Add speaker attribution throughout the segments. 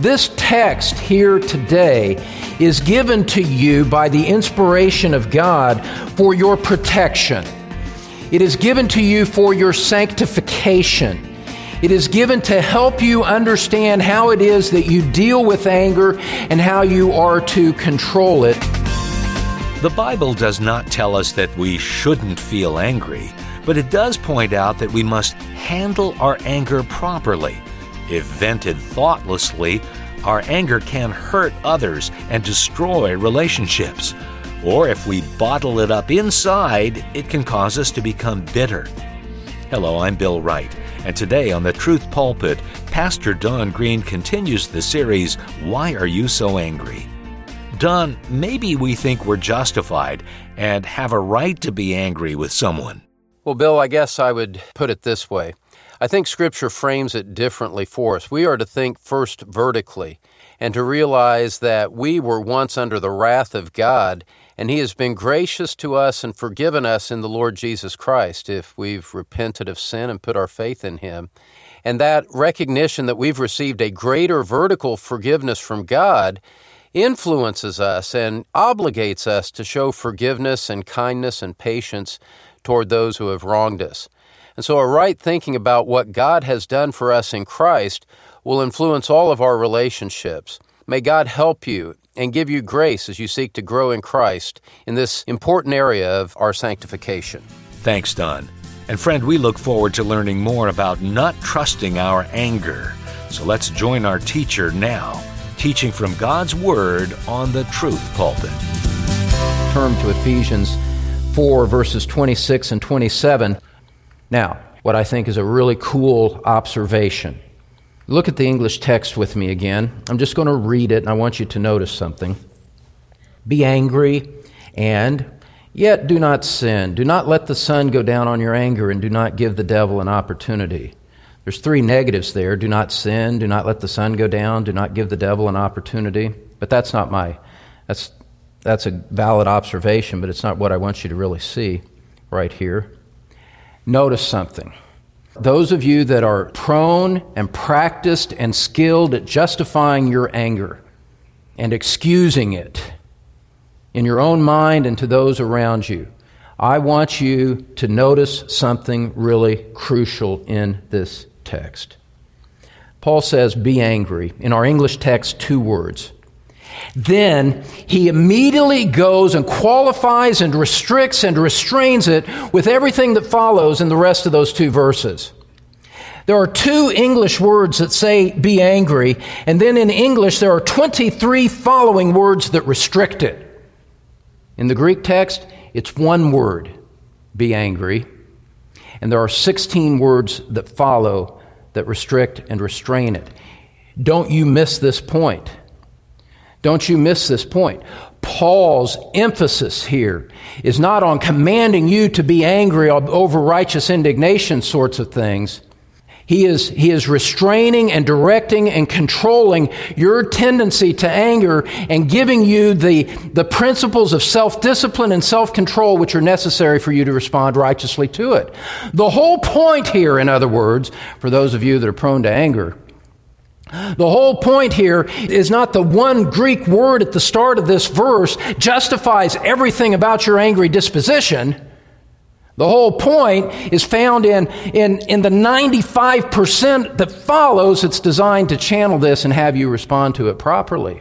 Speaker 1: This text here today is given to you by the inspiration of God for your protection. It is given to you for your sanctification. It is given to help you understand how it is that you deal with anger and how you are to control it.
Speaker 2: The Bible does not tell us that we shouldn't feel angry, but it does point out that we must handle our anger properly. If vented thoughtlessly, our anger can hurt others and destroy relationships. Or if we bottle it up inside, it can cause us to become bitter. Hello, I'm Bill Wright, and today on the Truth Pulpit, Pastor Don Green continues the series, Why Are You So Angry? Don, maybe we think we're justified and have a right to be angry with someone.
Speaker 1: Well, Bill, I guess I would put it this way. I think Scripture frames it differently for us. We are to think first vertically and to realize that we were once under the wrath of God, and He has been gracious to us and forgiven us in the Lord Jesus Christ if we've repented of sin and put our faith in Him. And that recognition that we've received a greater vertical forgiveness from God influences us and obligates us to show forgiveness and kindness and patience toward those who have wronged us. And so, a right thinking about what God has done for us in Christ will influence all of our relationships. May God help you and give you grace as you seek to grow in Christ in this important area of our sanctification.
Speaker 2: Thanks, Don. And friend, we look forward to learning more about not trusting our anger. So let's join our teacher now teaching from God's Word on the Truth Pulpit.
Speaker 1: Turn to Ephesians 4, verses 26 and 27. Now, what I think is a really cool observation. Look at the English text with me again. I'm just going to read it, and I want you to notice something. Be angry and yet do not sin. Do not let the sun go down on your anger, and do not give the devil an opportunity. There's three negatives there do not sin, do not let the sun go down, do not give the devil an opportunity. But that's not my, that's, that's a valid observation, but it's not what I want you to really see right here. Notice something. Those of you that are prone and practiced and skilled at justifying your anger and excusing it in your own mind and to those around you, I want you to notice something really crucial in this text. Paul says, Be angry. In our English text, two words. Then he immediately goes and qualifies and restricts and restrains it with everything that follows in the rest of those two verses. There are two English words that say be angry, and then in English there are 23 following words that restrict it. In the Greek text, it's one word, be angry, and there are 16 words that follow that restrict and restrain it. Don't you miss this point. Don't you miss this point. Paul's emphasis here is not on commanding you to be angry over righteous indignation sorts of things. He is, he is restraining and directing and controlling your tendency to anger and giving you the, the principles of self discipline and self control which are necessary for you to respond righteously to it. The whole point here, in other words, for those of you that are prone to anger, the whole point here is not the one Greek word at the start of this verse justifies everything about your angry disposition. The whole point is found in, in, in the 95% that follows. It's designed to channel this and have you respond to it properly.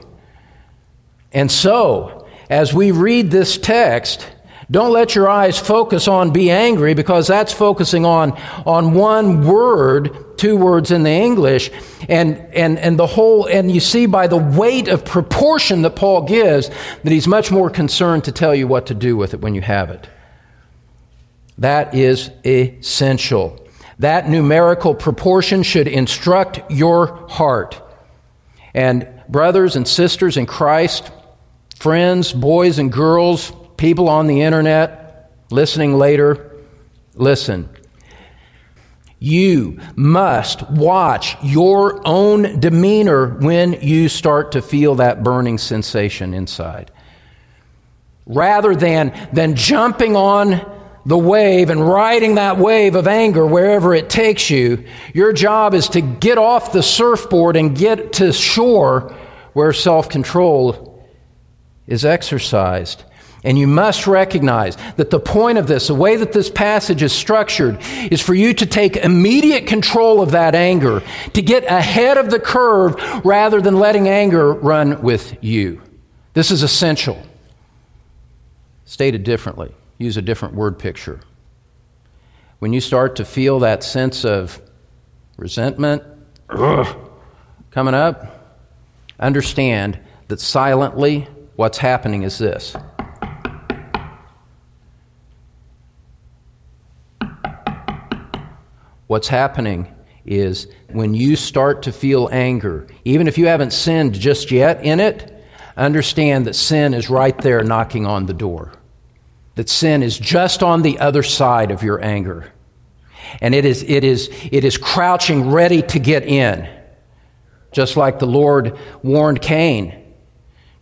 Speaker 1: And so, as we read this text, don't let your eyes focus on be angry because that's focusing on, on one word, two words in the English, and, and, and the whole, and you see by the weight of proportion that Paul gives that he's much more concerned to tell you what to do with it when you have it. That is essential. That numerical proportion should instruct your heart. And brothers and sisters in Christ, friends, boys and girls, people on the internet, listening later, listen. You must watch your own demeanor when you start to feel that burning sensation inside. Rather than, than jumping on the wave and riding that wave of anger wherever it takes you. Your job is to get off the surfboard and get to shore where self control is exercised. And you must recognize that the point of this, the way that this passage is structured, is for you to take immediate control of that anger, to get ahead of the curve rather than letting anger run with you. This is essential. Stated differently, use a different word picture. When you start to feel that sense of resentment ugh, coming up, understand that silently what's happening is this. What's happening is when you start to feel anger, even if you haven't sinned just yet in it, understand that sin is right there knocking on the door. That sin is just on the other side of your anger. And it is, it is, it is crouching ready to get in. Just like the Lord warned Cain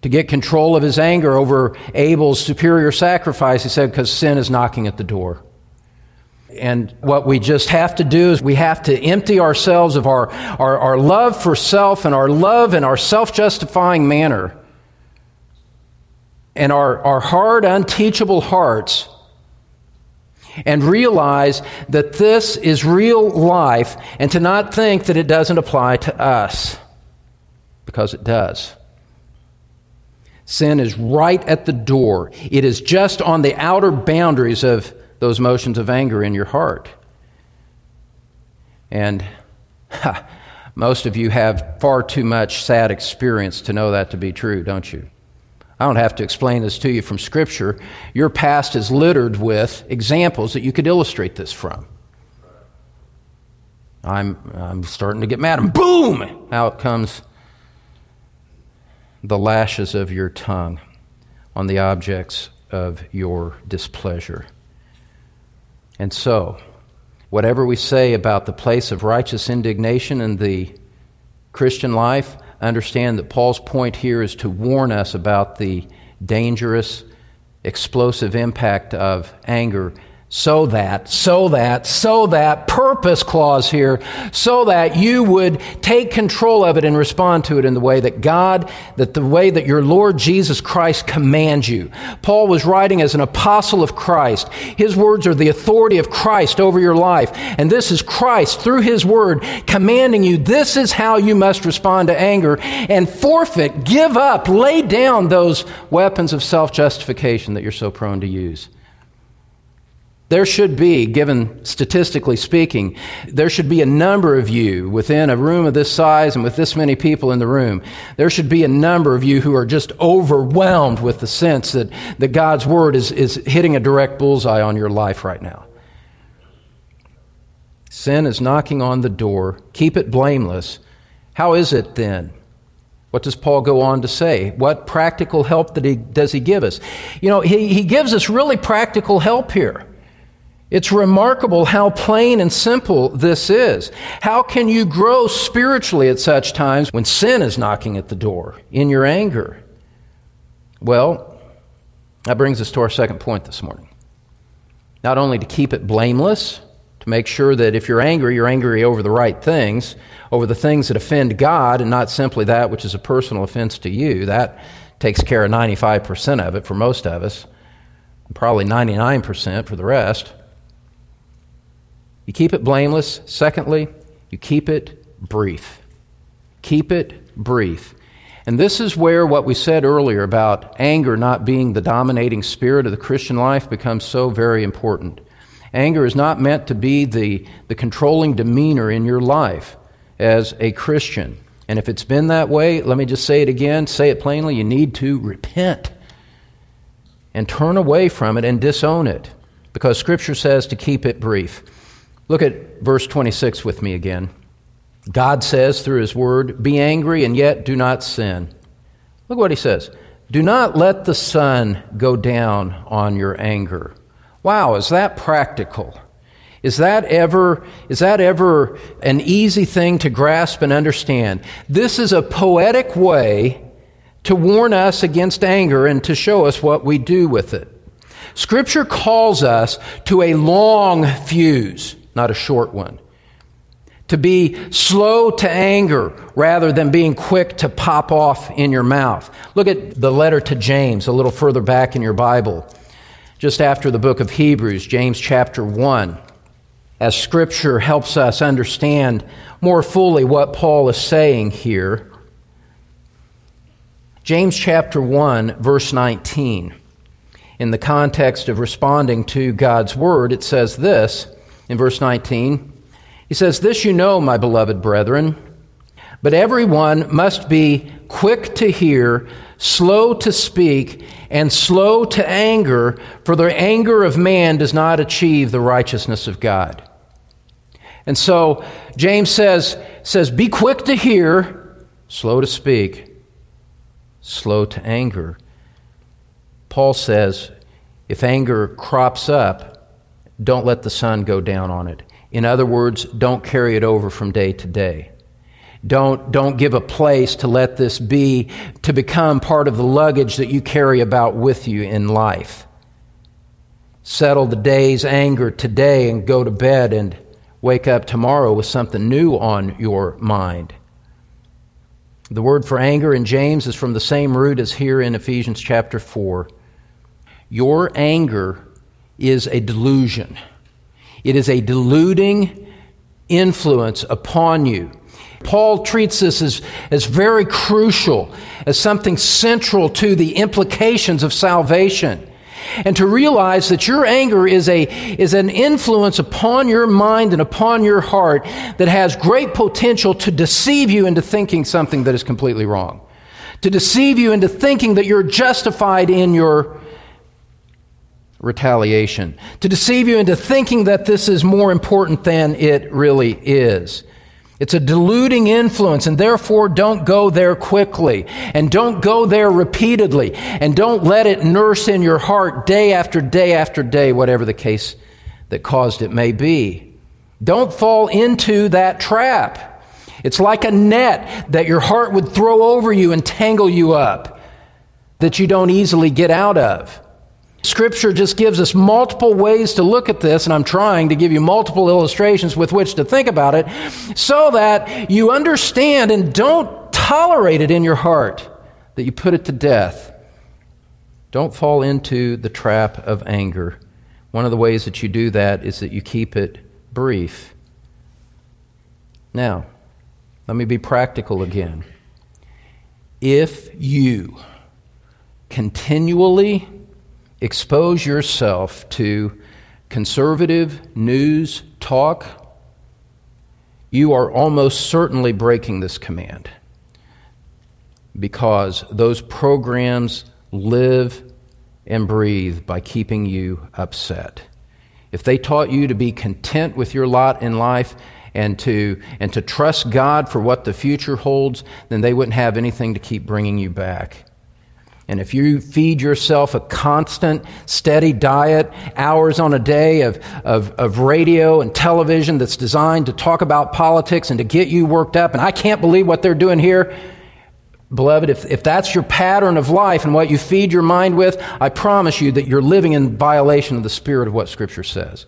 Speaker 1: to get control of his anger over Abel's superior sacrifice. He said, because sin is knocking at the door. And what we just have to do is we have to empty ourselves of our, our, our love for self and our love and our self justifying manner and our, our hard, unteachable hearts and realize that this is real life and to not think that it doesn't apply to us because it does. Sin is right at the door. It is just on the outer boundaries of those motions of anger in your heart. And ha, most of you have far too much sad experience to know that to be true, don't you? I don't have to explain this to you from Scripture. Your past is littered with examples that you could illustrate this from. I'm, I'm starting to get mad, and boom! Out comes the lashes of your tongue on the objects of your displeasure. And so, whatever we say about the place of righteous indignation in the Christian life, understand that Paul's point here is to warn us about the dangerous, explosive impact of anger so that, so that, so that, purpose clause here, so that you would take control of it and respond to it in the way that God, that the way that your Lord Jesus Christ commands you. Paul was writing as an apostle of Christ. His words are the authority of Christ over your life. And this is Christ, through his word, commanding you, this is how you must respond to anger and forfeit, give up, lay down those weapons of self justification that you're so prone to use. There should be, given statistically speaking, there should be a number of you within a room of this size and with this many people in the room. There should be a number of you who are just overwhelmed with the sense that, that God's Word is, is hitting a direct bullseye on your life right now. Sin is knocking on the door. Keep it blameless. How is it then? What does Paul go on to say? What practical help that he, does he give us? You know, he, he gives us really practical help here. It's remarkable how plain and simple this is. How can you grow spiritually at such times when sin is knocking at the door in your anger? Well, that brings us to our second point this morning. Not only to keep it blameless, to make sure that if you're angry, you're angry over the right things, over the things that offend God, and not simply that which is a personal offense to you. That takes care of 95% of it for most of us, probably 99% for the rest. You keep it blameless. Secondly, you keep it brief. Keep it brief. And this is where what we said earlier about anger not being the dominating spirit of the Christian life becomes so very important. Anger is not meant to be the, the controlling demeanor in your life as a Christian. And if it's been that way, let me just say it again, say it plainly, you need to repent and turn away from it and disown it because Scripture says to keep it brief. Look at verse 26 with me again. God says through his word, Be angry and yet do not sin. Look what he says. Do not let the sun go down on your anger. Wow, is that practical? Is that ever is that ever an easy thing to grasp and understand? This is a poetic way to warn us against anger and to show us what we do with it. Scripture calls us to a long fuse, not a short one. To be slow to anger rather than being quick to pop off in your mouth. Look at the letter to James a little further back in your Bible, just after the book of Hebrews, James chapter 1, as Scripture helps us understand more fully what Paul is saying here. James chapter 1, verse 19 in the context of responding to God's word, it says this in verse 19. He says, This you know, my beloved brethren, but everyone must be quick to hear, slow to speak, and slow to anger, for the anger of man does not achieve the righteousness of God. And so James says, says Be quick to hear, slow to speak, slow to anger. Paul says, if anger crops up, don't let the sun go down on it. In other words, don't carry it over from day to day. Don't, don't give a place to let this be, to become part of the luggage that you carry about with you in life. Settle the day's anger today and go to bed and wake up tomorrow with something new on your mind. The word for anger in James is from the same root as here in Ephesians chapter 4. Your anger is a delusion, it is a deluding influence upon you. Paul treats this as, as very crucial, as something central to the implications of salvation. And to realize that your anger is, a, is an influence upon your mind and upon your heart that has great potential to deceive you into thinking something that is completely wrong. To deceive you into thinking that you're justified in your retaliation, to deceive you into thinking that this is more important than it really is. It's a deluding influence, and therefore don't go there quickly, and don't go there repeatedly, and don't let it nurse in your heart day after day after day, whatever the case that caused it may be. Don't fall into that trap. It's like a net that your heart would throw over you and tangle you up that you don't easily get out of. Scripture just gives us multiple ways to look at this, and I'm trying to give you multiple illustrations with which to think about it so that you understand and don't tolerate it in your heart, that you put it to death. Don't fall into the trap of anger. One of the ways that you do that is that you keep it brief. Now, let me be practical again. If you continually expose yourself to conservative news talk, you are almost certainly breaking this command because those programs live and breathe by keeping you upset. If they taught you to be content with your lot in life and to, and to trust God for what the future holds, then they wouldn't have anything to keep bringing you back. And if you feed yourself a constant, steady diet, hours on a day of, of, of, radio and television that's designed to talk about politics and to get you worked up, and I can't believe what they're doing here, beloved, if, if that's your pattern of life and what you feed your mind with, I promise you that you're living in violation of the spirit of what Scripture says.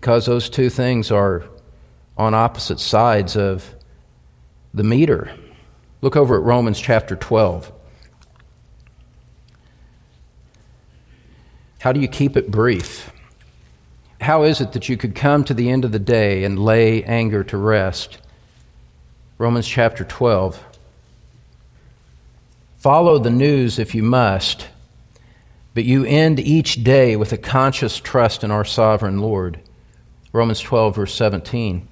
Speaker 1: Because those two things are on opposite sides of the meter. Look over at Romans chapter 12. How do you keep it brief? How is it that you could come to the end of the day and lay anger to rest? Romans chapter 12. Follow the news if you must, but you end each day with a conscious trust in our sovereign Lord. Romans 12, verse 17.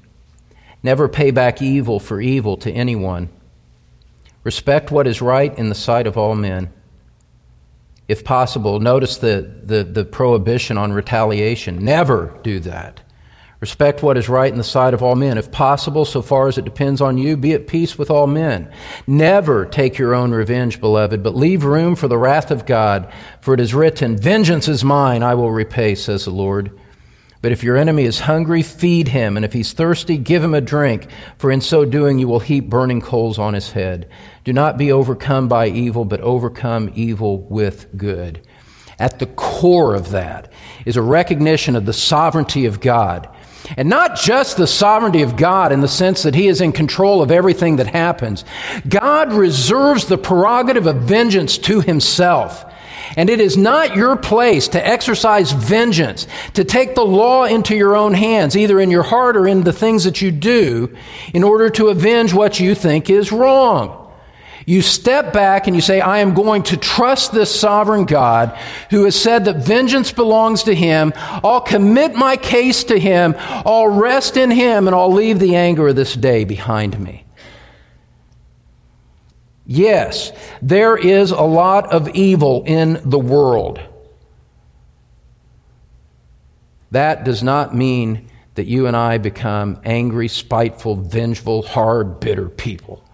Speaker 1: Never pay back evil for evil to anyone Respect what is right in the sight of all men. If possible, notice the, the, the, prohibition on retaliation. Never do that. Respect what is right in the sight of all men. If possible, so far as it depends on you, be at peace with all men. Never take your own revenge, beloved, but leave room for the wrath of God, for it is written, Vengeance is mine, I will repay, says the Lord. But if your enemy is hungry, feed him, and if he's thirsty, give him a drink, for in so doing you will heap burning coals on his head. Do not be overcome by evil, but overcome evil with good. At the core of that is a recognition of the sovereignty of God. And not just the sovereignty of God in the sense that He is in control of everything that happens. God reserves the prerogative of vengeance to Himself. And it is not your place to exercise vengeance, to take the law into your own hands, either in your heart or in the things that you do, in order to avenge what you think is wrong. You step back and you say, I am going to trust this sovereign God who has said that vengeance belongs to him. I'll commit my case to him. I'll rest in him and I'll leave the anger of this day behind me. Yes, there is a lot of evil in the world. That does not mean that you and I become angry, spiteful, vengeful, hard, bitter people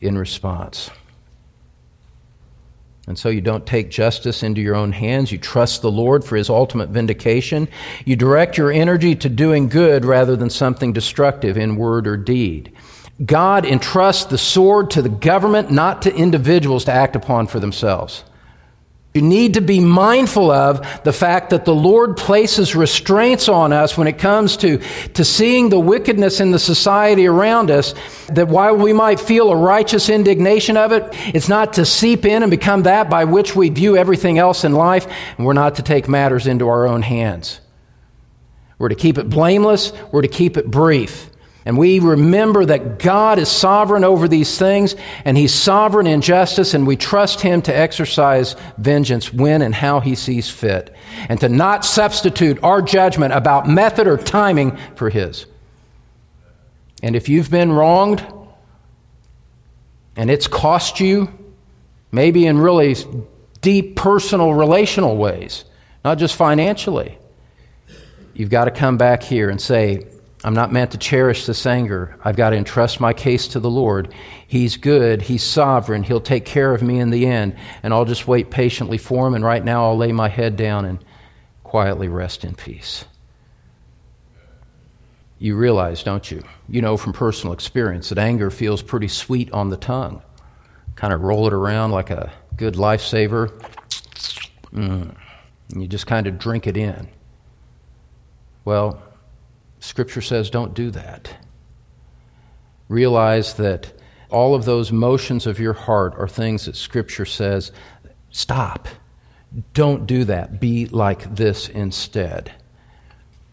Speaker 1: in response. And so you don't take justice into your own hands. You trust the Lord for his ultimate vindication. You direct your energy to doing good rather than something destructive in word or deed. God entrusts the sword to the government, not to individuals to act upon for themselves. You need to be mindful of the fact that the Lord places restraints on us when it comes to, to seeing the wickedness in the society around us. That while we might feel a righteous indignation of it, it's not to seep in and become that by which we view everything else in life, and we're not to take matters into our own hands. We're to keep it blameless, we're to keep it brief. And we remember that God is sovereign over these things, and He's sovereign in justice, and we trust Him to exercise vengeance when and how He sees fit, and to not substitute our judgment about method or timing for His. And if you've been wronged, and it's cost you, maybe in really deep personal relational ways, not just financially, you've got to come back here and say, I'm not meant to cherish this anger. I've got to entrust my case to the Lord. He's good. He's sovereign. He'll take care of me in the end. And I'll just wait patiently for him. And right now, I'll lay my head down and quietly rest in peace. You realize, don't you? You know from personal experience that anger feels pretty sweet on the tongue. Kind of roll it around like a good lifesaver. Mm. And you just kind of drink it in. Well, Scripture says don't do that. Realize that all of those motions of your heart are things that Scripture says stop. Don't do that. Be like this instead.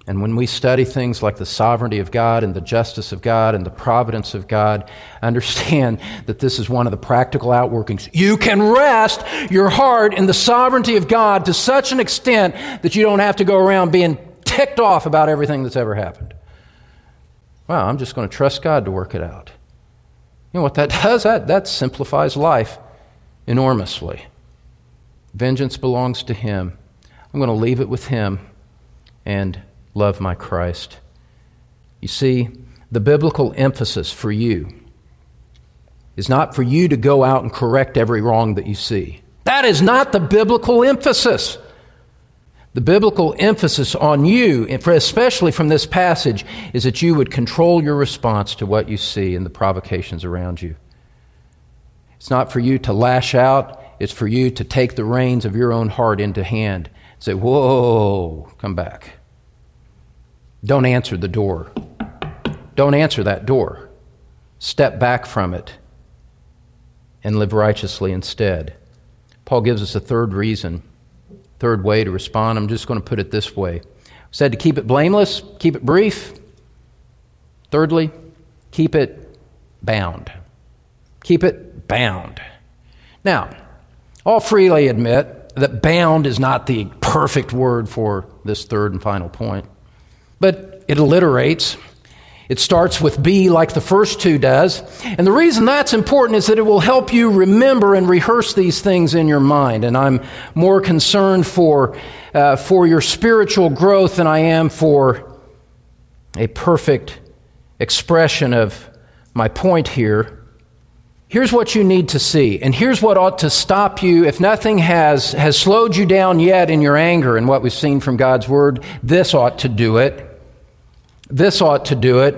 Speaker 1: And when we study things like the sovereignty of God and the justice of God and the providence of God, understand that this is one of the practical outworkings. You can rest your heart in the sovereignty of God to such an extent that you don't have to go around being ticked off about everything that's ever happened. Wow, I'm just going to trust God to work it out. You know what that does? That, that simplifies life enormously. Vengeance belongs to Him. I'm going to leave it with Him and love my Christ. You see, the biblical emphasis for you is not for you to go out and correct every wrong that you see. That is not the biblical emphasis. The biblical emphasis on you, especially from this passage, is that you would control your response to what you see and the provocations around you. It's not for you to lash out, it's for you to take the reins of your own heart into hand. Say, Whoa, come back. Don't answer the door. Don't answer that door. Step back from it and live righteously instead. Paul gives us a third reason third way to respond. I'm just going to put it this way. Said to keep it blameless, keep it brief. Thirdly, keep it bound. Keep it bound. Now, I'll freely admit that bound is not the perfect word for this third and final point, but it alliterates it starts with B like the first two does. And the reason that's important is that it will help you remember and rehearse these things in your mind. And I'm more concerned for, uh, for your spiritual growth than I am for a perfect expression of my point here. Here's what you need to see, and here's what ought to stop you. If nothing has, has slowed you down yet in your anger and what we've seen from God's Word, this ought to do it. This ought to do it.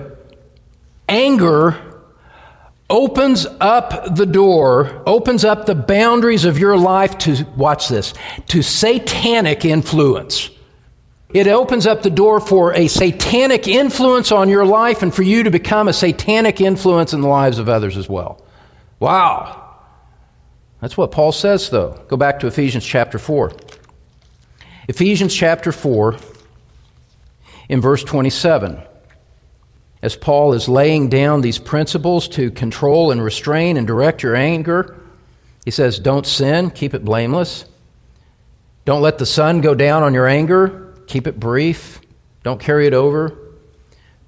Speaker 1: Anger opens up the door, opens up the boundaries of your life to, watch this, to satanic influence. It opens up the door for a satanic influence on your life and for you to become a satanic influence in the lives of others as well. Wow. That's what Paul says, though. Go back to Ephesians chapter 4. Ephesians chapter 4, in verse 27. As Paul is laying down these principles to control and restrain and direct your anger, he says, Don't sin, keep it blameless. Don't let the sun go down on your anger, keep it brief. Don't carry it over.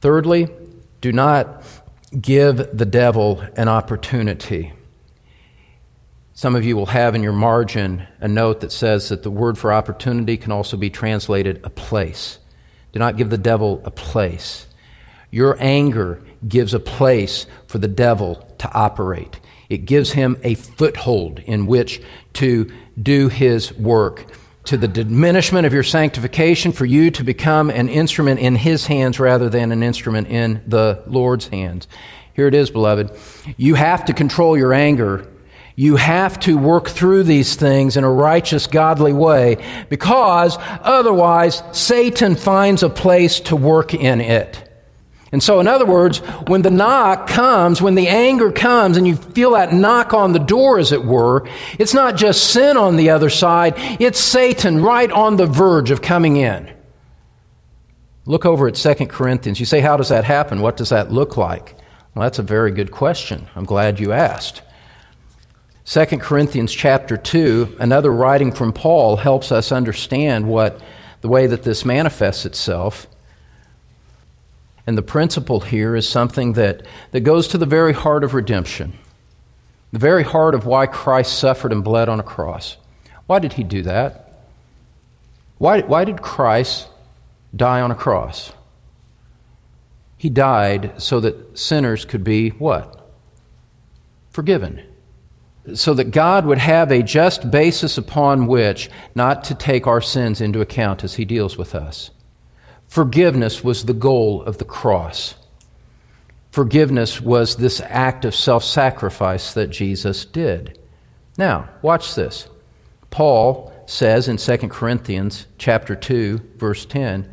Speaker 1: Thirdly, do not give the devil an opportunity. Some of you will have in your margin a note that says that the word for opportunity can also be translated a place. Do not give the devil a place. Your anger gives a place for the devil to operate. It gives him a foothold in which to do his work. To the diminishment of your sanctification, for you to become an instrument in his hands rather than an instrument in the Lord's hands. Here it is, beloved. You have to control your anger. You have to work through these things in a righteous, godly way because otherwise Satan finds a place to work in it. And so, in other words, when the knock comes, when the anger comes, and you feel that knock on the door, as it were, it's not just sin on the other side, it's Satan right on the verge of coming in. Look over at 2 Corinthians. You say, How does that happen? What does that look like? Well, that's a very good question. I'm glad you asked. 2 Corinthians chapter 2, another writing from Paul helps us understand what the way that this manifests itself. And the principle here is something that, that goes to the very heart of redemption, the very heart of why Christ suffered and bled on a cross. Why did he do that? Why, why did Christ die on a cross? He died so that sinners could be what? Forgiven. So that God would have a just basis upon which not to take our sins into account as He deals with us. Forgiveness was the goal of the cross. Forgiveness was this act of self sacrifice that Jesus did. Now, watch this. Paul says in 2 Corinthians chapter 2 verse 10,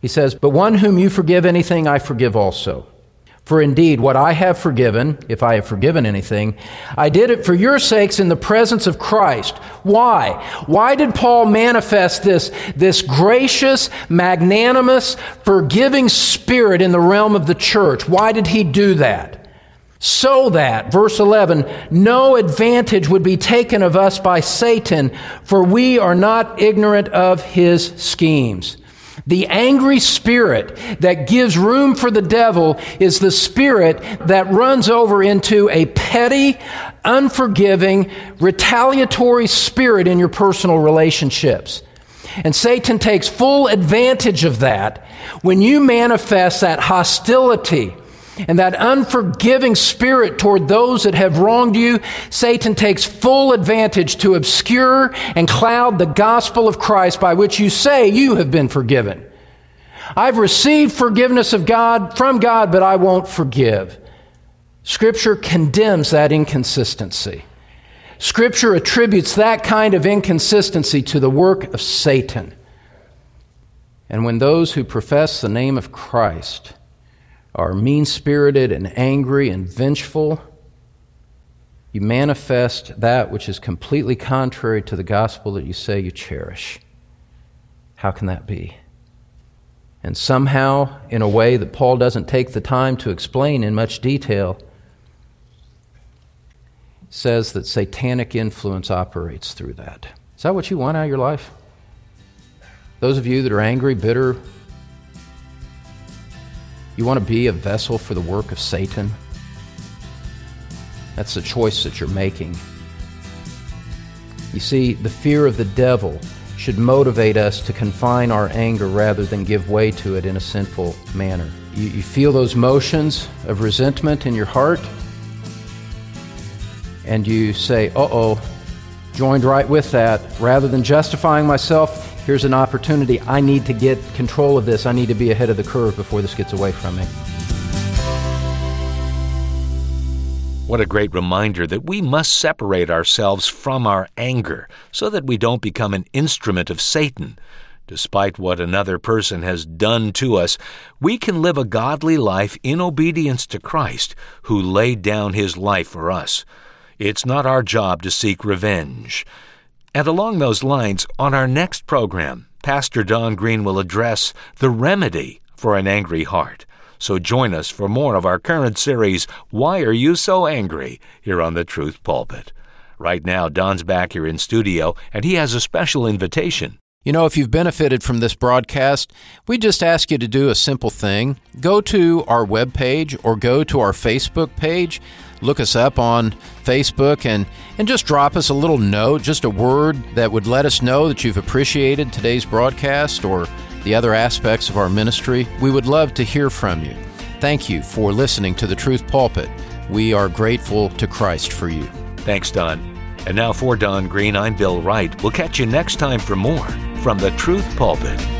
Speaker 1: he says, "But one whom you forgive anything I forgive also." For indeed, what I have forgiven, if I have forgiven anything, I did it for your sakes in the presence of Christ. Why? Why did Paul manifest this, this gracious, magnanimous, forgiving spirit in the realm of the church? Why did he do that? So that, verse 11, no advantage would be taken of us by Satan, for we are not ignorant of his schemes. The angry spirit that gives room for the devil is the spirit that runs over into a petty, unforgiving, retaliatory spirit in your personal relationships. And Satan takes full advantage of that when you manifest that hostility and that unforgiving spirit toward those that have wronged you, Satan takes full advantage to obscure and cloud the gospel of Christ by which you say you have been forgiven. I've received forgiveness of God from God, but I won't forgive. Scripture condemns that inconsistency. Scripture attributes that kind of inconsistency to the work of Satan. And when those who profess the name of Christ are mean spirited and angry and vengeful, you manifest that which is completely contrary to the gospel that you say you cherish. How can that be? And somehow, in a way that Paul doesn't take the time to explain in much detail, says that satanic influence operates through that. Is that what you want out of your life? Those of you that are angry, bitter, you want to be a vessel for the work of Satan? That's the choice that you're making. You see, the fear of the devil should motivate us to confine our anger rather than give way to it in a sinful manner. You, you feel those motions of resentment in your heart? and you say, uh oh, joined right with that, rather than justifying myself, here's an opportunity. I need to get control of this. I need to be ahead of the curve before this gets away from me.
Speaker 2: What a great reminder that we must separate ourselves from our anger so that we don't become an instrument of Satan. Despite what another person has done to us, we can live a godly life in obedience to Christ, who laid down his life for us. It's not our job to seek revenge. And along those lines, on our next program, Pastor Don Green will address the remedy for an angry heart. So join us for more of our current series, Why Are You So Angry? here on the Truth Pulpit. Right now, Don's back here in studio, and he has a special invitation.
Speaker 1: You know, if you've benefited from this broadcast, we just ask you to do a simple thing. Go to our webpage or go to our Facebook page. Look us up on Facebook and, and just drop us a little note, just a word that would let us know that you've appreciated today's broadcast or the other aspects of our ministry. We would love to hear from you. Thank you for listening to the Truth Pulpit. We are grateful to Christ for you.
Speaker 2: Thanks, Don. And now for Don Green, I'm Bill Wright. We'll catch you next time for more from the Truth Pulpit.